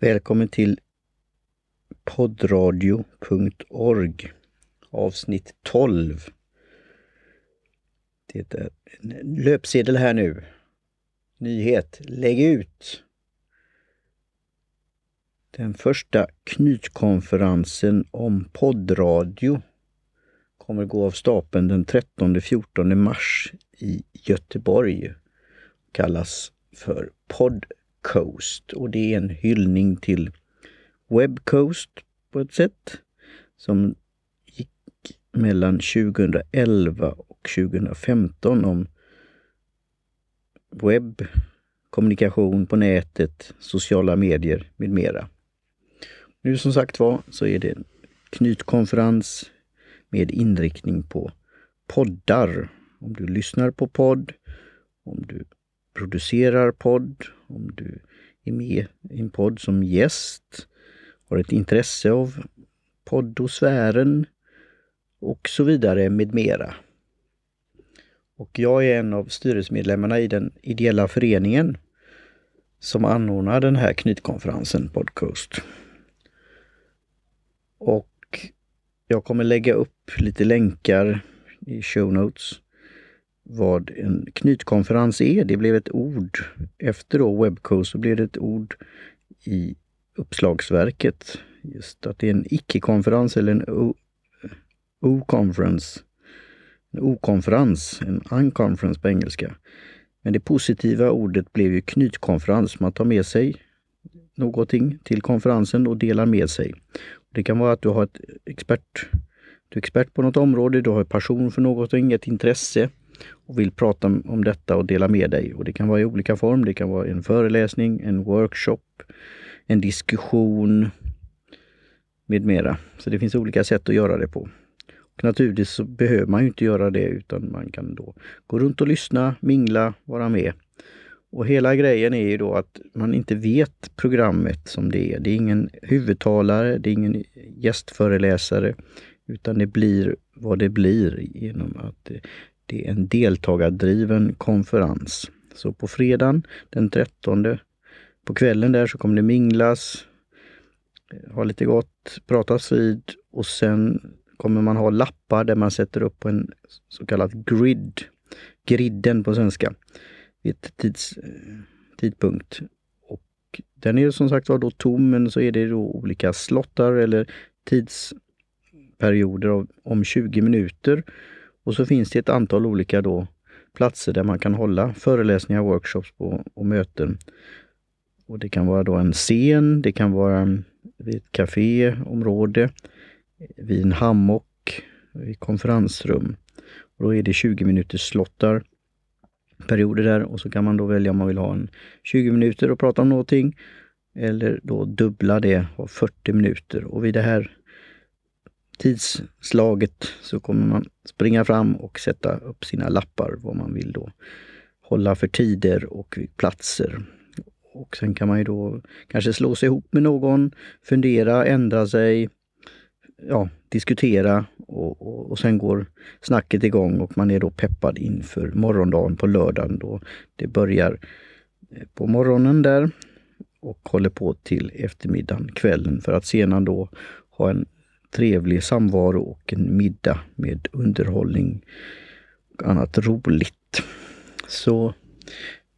Välkommen till poddradio.org avsnitt 12. Det är en löpsedel här nu. Nyhet. Lägg ut! Den första knytkonferensen om poddradio kommer gå av stapeln den 13-14 mars i Göteborg. Kallas för Podcoast och det är en hyllning till Webcoast på ett sätt som gick mellan 2011 och 2015 om webb, kommunikation på nätet, sociala medier med mera. Nu som sagt var så är det en knytkonferens med inriktning på poddar. Om du lyssnar på podd, om du producerar podd, om du är med i en podd som gäst, har ett intresse av poddosfären och så vidare med mera. Och jag är en av styrelsemedlemmarna i den ideella föreningen som anordnar den här knytkonferensen Podcast. Och jag kommer lägga upp lite länkar i show notes vad en knytkonferens är. Det blev ett ord. Efter då så blev det ett ord i uppslagsverket. Just att det är en icke-konferens eller en O-conference. En O-konferens, en unconference på engelska. Men det positiva ordet blev ju knytkonferens. Man tar med sig någonting till konferensen och delar med sig. Det kan vara att du har ett expert, du är expert på något område, du har passion för någonting, ett intresse och vill prata om detta och dela med dig. Och Det kan vara i olika form. Det kan vara en föreläsning, en workshop, en diskussion med mera. Så det finns olika sätt att göra det på. Och naturligtvis så behöver man ju inte göra det utan man kan då gå runt och lyssna, mingla, vara med. Och hela grejen är ju då att man inte vet programmet som det är. Det är ingen huvudtalare, det är ingen gästföreläsare, utan det blir vad det blir genom att eh, det är en deltagardriven konferens. Så på fredagen den 13 på kvällen där så kommer det minglas, eh, ha lite gott, pratas vid och sen kommer man ha lappar där man sätter upp på en så kallad grid, griden på svenska, vid tids, eh, tidpunkt. Och den är som sagt var då tom, men så är det då olika slottar eller tidsperioder om 20 minuter. Och så finns det ett antal olika då platser där man kan hålla föreläsningar, workshops på, och möten. Och Det kan vara då en scen, det kan vara vid ett kaféområde, vid en hammock, i konferensrum. Och då är det 20 minuters slottar perioder där och så kan man då välja om man vill ha en 20 minuter och prata om någonting eller då dubbla det och 40 minuter. Och vid det här tidsslaget så kommer man springa fram och sätta upp sina lappar vad man vill då hålla för tider och platser. Och sen kan man ju då kanske slå sig ihop med någon, fundera, ändra sig, ja, diskutera och, och, och sen går snacket igång och man är då peppad inför morgondagen på lördagen då det börjar eh, på morgonen där och håller på till eftermiddagen, kvällen för att sedan då ha en trevlig samvaro och en middag med underhållning och annat roligt. Så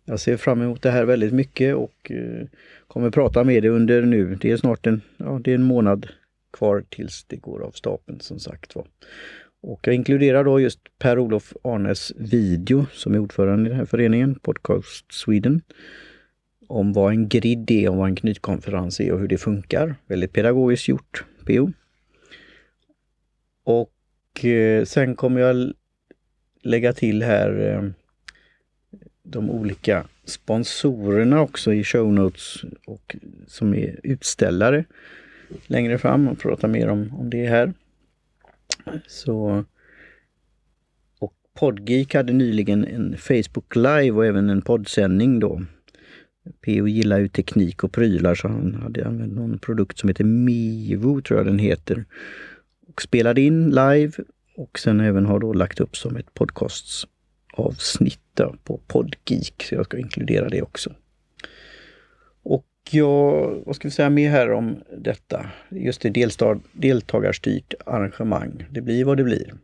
jag ser fram emot det här väldigt mycket och eh, kommer prata med dig under nu. Det är snart en, ja, det är en månad kvar tills det går av stapeln som sagt var. Och jag inkluderar då just Per-Olof Arnes video som är ordförande i den här föreningen, Podcast Sweden, om vad en grid är och vad en knytkonferens är och hur det funkar. Väldigt pedagogiskt gjort, PO. Och sen kommer jag lägga till här eh, de olika sponsorerna också i show notes och som är utställare längre fram och prata mer om, om det här. Så och Podgeek hade nyligen en Facebook Live och även en poddsändning då. PO gillar ju teknik och prylar så han hade använt någon produkt som heter Mivo, tror jag den heter. Och spelade in live och sen även har då lagt upp som ett podcastavsnitt på Podgeek, så jag ska inkludera det också. Och jag, vad ska vi säga mer här om detta? Just det deltag, deltagarstyrt arrangemang. Det blir vad det blir.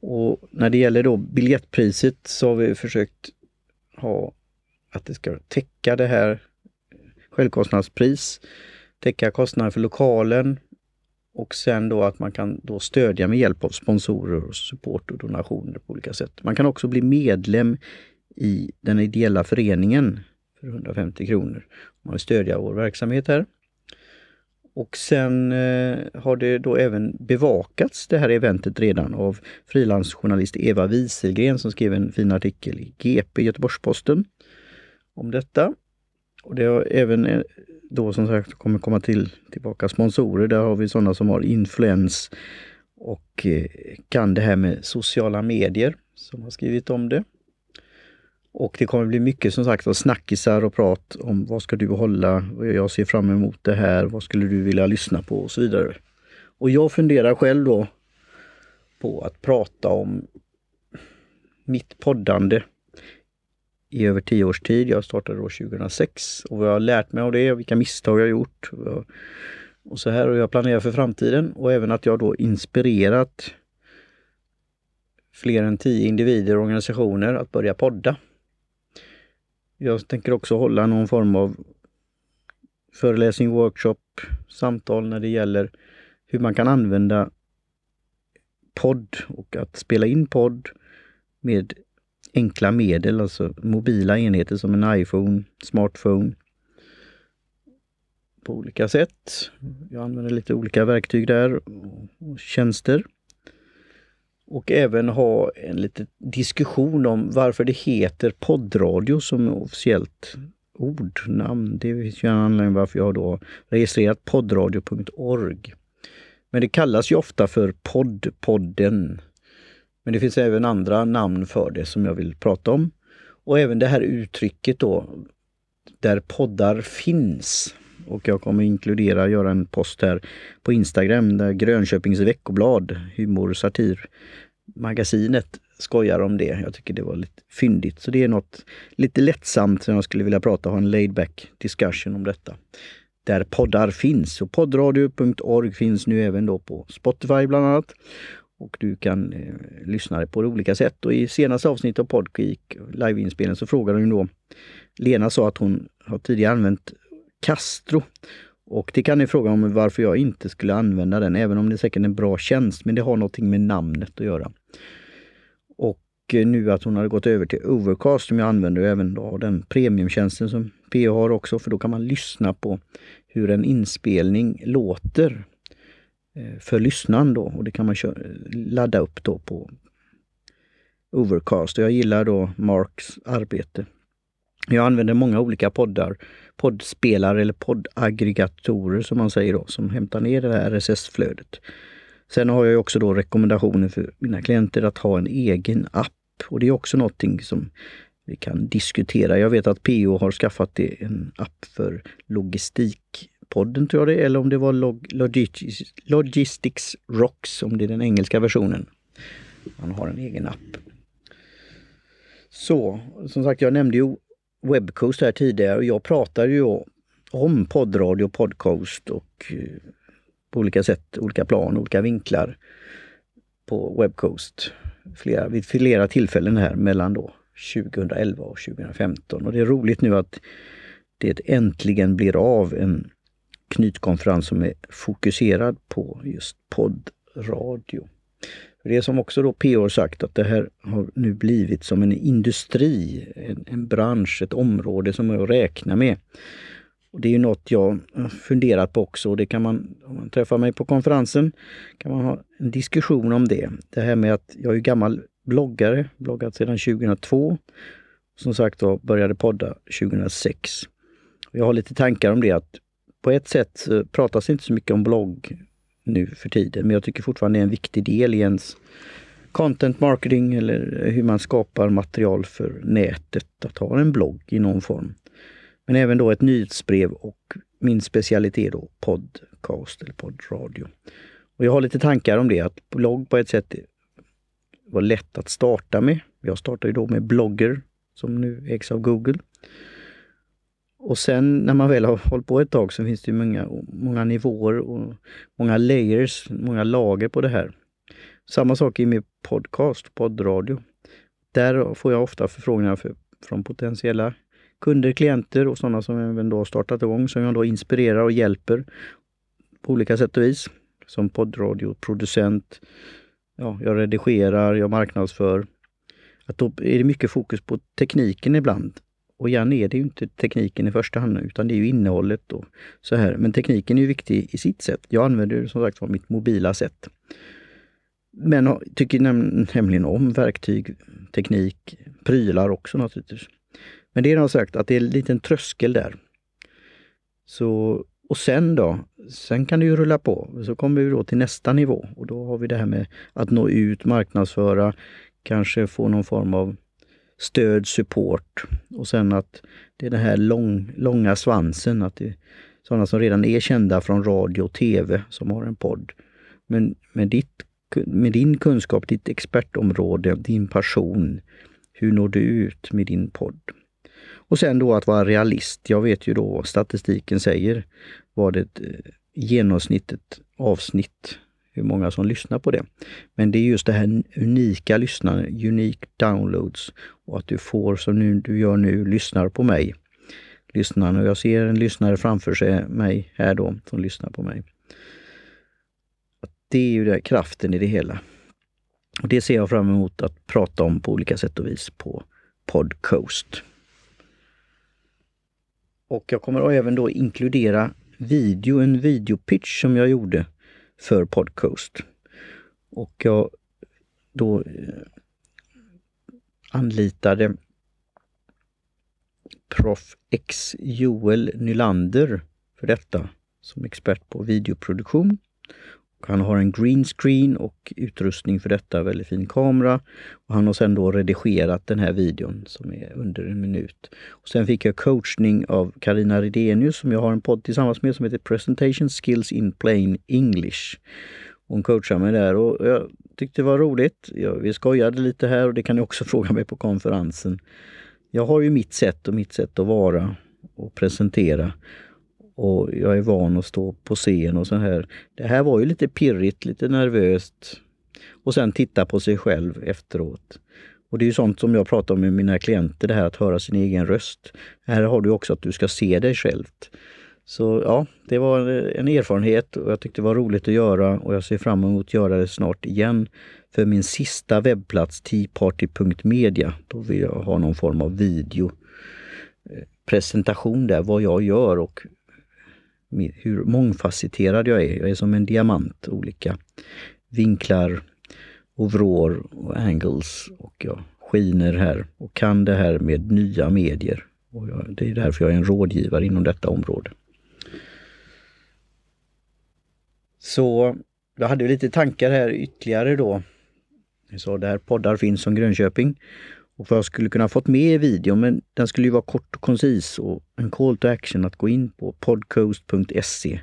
Och när det gäller då biljettpriset så har vi försökt ha att det ska täcka det här självkostnadspris, täcka kostnader för lokalen och sen då att man kan då stödja med hjälp av sponsorer, och support och donationer på olika sätt. Man kan också bli medlem i den ideella föreningen för 150 kronor. om Man vill stödja vår verksamhet här. Och sen eh, har det då även bevakats det här eventet redan av frilansjournalist Eva Wieselgren som skrev en fin artikel i GP Göteborgs-Posten om detta. Och det har även eh, då som sagt kommer komma till tillbaka sponsorer. Där har vi sådana som har influens och eh, kan det här med sociala medier som har skrivit om det. Och det kommer bli mycket som sagt av snackisar och prat om vad ska du hålla? Jag ser fram emot det här. Vad skulle du vilja lyssna på? Och så vidare. Och jag funderar själv då på att prata om mitt poddande i över tio års tid. Jag startade år 2006 och vad jag har lärt mig av det, vilka misstag jag gjort och så här. Och jag planerar för framtiden och även att jag då inspirerat fler än tio individer och organisationer att börja podda. Jag tänker också hålla någon form av föreläsning, workshop, samtal när det gäller hur man kan använda podd och att spela in podd med enkla medel, alltså mobila enheter som en iPhone, smartphone på olika sätt. Jag använder lite olika verktyg där och tjänster. Och även ha en liten diskussion om varför det heter poddradio som officiellt ord, namn. Det finns ju en anledning varför jag då registrerat poddradio.org. Men det kallas ju ofta för poddpodden men det finns även andra namn för det som jag vill prata om. Och även det här uttrycket då, där poddar finns. Och jag kommer inkludera, göra en post här på Instagram där Grönköpings veckoblad, humor, satir, magasinet skojar om det. Jag tycker det var lite fyndigt. Så det är något lite lättsamt som jag skulle vilja prata, ha en laid back discussion om detta. Där poddar finns. Och poddradio.org finns nu även då på Spotify bland annat och du kan eh, lyssna på det olika sätt. Och i senaste avsnittet av Podgeek liveinspelningen så frågade hon då, Lena sa att hon har tidigare använt Castro. Och det kan ni fråga om varför jag inte skulle använda den, även om det är säkert en bra tjänst, men det har någonting med namnet att göra. Och eh, nu att hon har gått över till Overcast som jag använder och även då den premiumtjänsten som PO har också, för då kan man lyssna på hur en inspelning låter Eh, för lyssnaren då och det kan man köra, ladda upp då på Overcast. Och jag gillar då Marks arbete. Jag använder många olika poddar, poddspelare eller poddaggregatorer som man säger då, som hämtar ner det här RSS-flödet. Sen har jag också då rekommendationer för mina klienter att ha en egen app och det är också någonting som vi kan diskutera. Jag vet att PO har skaffat en app för logistik podden tror jag det eller om det var Log Logistics, Logistics Rocks, om det är den engelska versionen. Man har en egen app. Så, som sagt, jag nämnde ju Webcoast här tidigare och jag pratar ju om poddradio, podcast och eh, på olika sätt, olika plan, olika vinklar på Webcoast flera, vid flera tillfällen här mellan då 2011 och 2015. Och det är roligt nu att det äntligen blir av en knytkonferens som är fokuserad på just poddradio. Det är som också då PO har sagt att det här har nu blivit som en industri, en, en bransch, ett område som är att räkna med. Och Det är ju något jag funderat på också och det kan man, om man träffar mig på konferensen, kan man ha en diskussion om det. Det här med att jag är gammal bloggare, bloggat sedan 2002. Som sagt då började podda 2006. Jag har lite tankar om det att på ett sätt eh, pratas inte så mycket om blogg nu för tiden, men jag tycker fortfarande det är en viktig del i ens content marketing eller hur man skapar material för nätet, att ha en blogg i någon form. Men även då ett nyhetsbrev och min specialitet då podcast eller poddradio. Och jag har lite tankar om det, att blogg på ett sätt var lätt att starta med. Jag startade då med Blogger som nu ägs av Google. Och sen när man väl har hållit på ett tag så finns det många, många nivåer och många layers, många lager på det här. Samma sak i med podcast, poddradio. Där får jag ofta förfrågningar för, från potentiella kunder, klienter och sådana som även då har startat igång, som jag då inspirerar och hjälper på olika sätt och vis. Som poddradioproducent. Ja, jag redigerar, jag marknadsför. Att då är det mycket fokus på tekniken ibland. Och igen är det ju inte tekniken i första hand utan det är ju innehållet och så här. Men tekniken är ju viktig i sitt sätt. Jag använder som sagt var mitt mobila sätt. Men tycker näm nämligen om verktyg, teknik, prylar också naturligtvis. Men det är nog sagt att det är en liten tröskel där. Så, och sen då? Sen kan det ju rulla på. Så kommer vi då till nästa nivå och då har vi det här med att nå ut, marknadsföra, kanske få någon form av stöd, support och sen att det är den här lång, långa svansen, att det är sådana som redan är kända från radio och tv som har en podd. Men med, ditt, med din kunskap, ditt expertområde, din passion, hur når du ut med din podd? Och sen då att vara realist. Jag vet ju då vad statistiken säger vad ett eh, genomsnittet avsnitt hur många som lyssnar på det. Men det är just det här unika lyssnandet, unique downloads och att du får som nu, du gör nu, lyssnar på mig. Lyssnarna, och jag ser en lyssnare framför sig, mig här då, som lyssnar på mig. Det är ju det, kraften i det hela. Och Det ser jag fram emot att prata om på olika sätt och vis på Podcoast. Och jag kommer även då inkludera video, en videopitch som jag gjorde för Podcast. Och jag då eh, anlitade Prof X Joel Nylander för detta som expert på videoproduktion. Han har en green screen och utrustning för detta, väldigt fin kamera. Och han har sen då redigerat den här videon som är under en minut. Och sen fick jag coachning av Karina Ridenius som jag har en podd tillsammans med som heter Presentation Skills in Plain English. Hon coachade mig där och jag tyckte det var roligt. Vi skojade lite här och det kan ni också fråga mig på konferensen. Jag har ju mitt sätt och mitt sätt att vara och presentera och jag är van att stå på scen och så här. Det här var ju lite pirrigt, lite nervöst. Och sen titta på sig själv efteråt. Och det är ju sånt som jag pratar om med mina klienter, det här att höra sin egen röst. Här har du också att du ska se dig själv. Så ja, det var en erfarenhet och jag tyckte det var roligt att göra och jag ser fram emot att göra det snart igen. För min sista webbplats, teaparty.media, då vill jag ha någon form av video eh, presentation där, vad jag gör och hur mångfacetterad jag är. Jag är som en diamant, olika vinklar och vrår och angles och jag skiner här och kan det här med nya medier. Och jag, det är därför jag är en rådgivare inom detta område. Så jag hade lite tankar här ytterligare då. Jag sa det här poddar finns som Grönköping och vad jag skulle kunna fått med i videon, men den skulle ju vara kort och koncis och en call to action att gå in på podcoast.se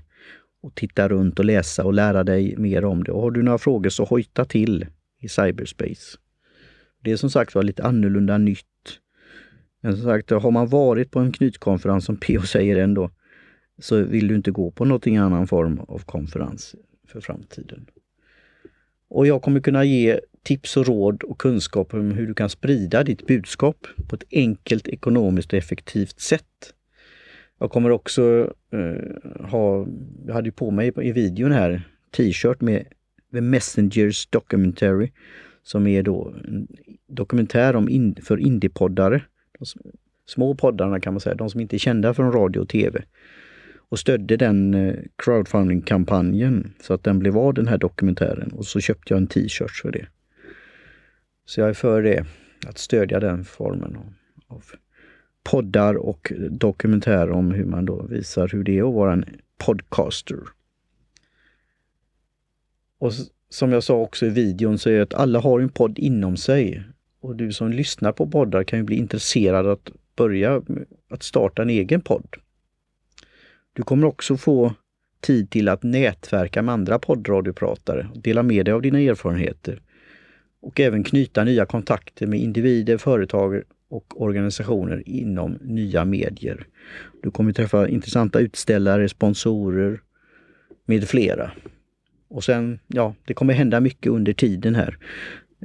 och titta runt och läsa och lära dig mer om det. Och har du några frågor så hojta till i cyberspace. Det är som sagt var lite annorlunda nytt. Men som sagt, har man varit på en knytkonferens som PO säger ändå, så vill du inte gå på någonting annan form av konferens för framtiden. Och jag kommer kunna ge tips och råd och kunskap om hur du kan sprida ditt budskap på ett enkelt, ekonomiskt och effektivt sätt. Jag kommer också eh, ha, jag hade ju på mig i videon här, t-shirt med The Messengers Documentary som är då en dokumentär om in, för indiepoddare. De små poddarna kan man säga, de som inte är kända från radio och tv och stödde den eh, crowdfunding-kampanjen så att den blev av den här dokumentären och så köpte jag en t-shirt för det. Så jag är för det, att stödja den formen av poddar och dokumentärer om hur man då visar hur det är att vara en podcaster. Och som jag sa också i videon så är det att alla har en podd inom sig. Och du som lyssnar på poddar kan ju bli intresserad att börja att starta en egen podd. Du kommer också få tid till att nätverka med andra poddradiopratare och dela med dig av dina erfarenheter. Och även knyta nya kontakter med individer, företag och organisationer inom nya medier. Du kommer träffa intressanta utställare, sponsorer med flera. Och sen, ja, det kommer hända mycket under tiden här.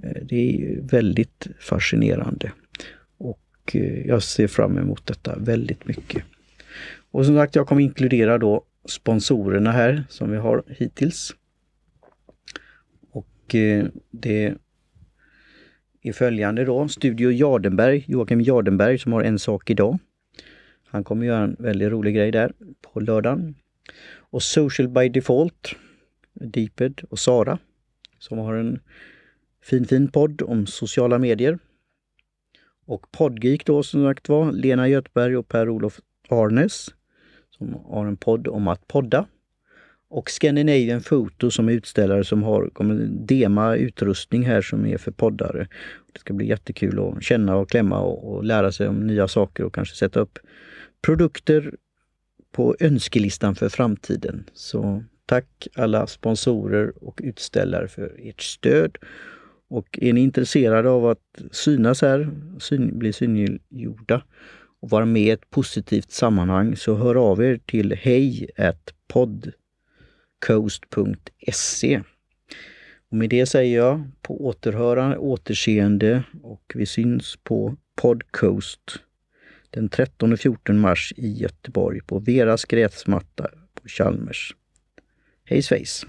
Eh, det är väldigt fascinerande. Och eh, jag ser fram emot detta väldigt mycket. Och som sagt, jag kommer inkludera då sponsorerna här som vi har hittills. Och eh, det är följande då. Studio Jardenberg, Joakim Jardenberg som har en sak idag. Han kommer göra en väldigt rolig grej där på lördagen. Och Social by Default, Deeped och Sara som har en fin fin podd om sociala medier. Och Podgeek då som sagt var, Lena Göthberg och Per-Olof Arnes som har en podd om att podda. Och Scandinavian Photo som är utställare som har kommer dema utrustning här som är för poddare. Det ska bli jättekul att känna och klämma och, och lära sig om nya saker och kanske sätta upp produkter på önskelistan för framtiden. Så tack alla sponsorer och utställare för ert stöd. Och är ni intresserade av att synas här, syn, bli synliggjorda och vara med i ett positivt sammanhang så hör av er till hej podd coast.se. Och med det säger jag på återhörande, återseende och vi syns på Podcoast den 13 och 14 mars i Göteborg på Veras gräsmatta på Chalmers. Hej svejs!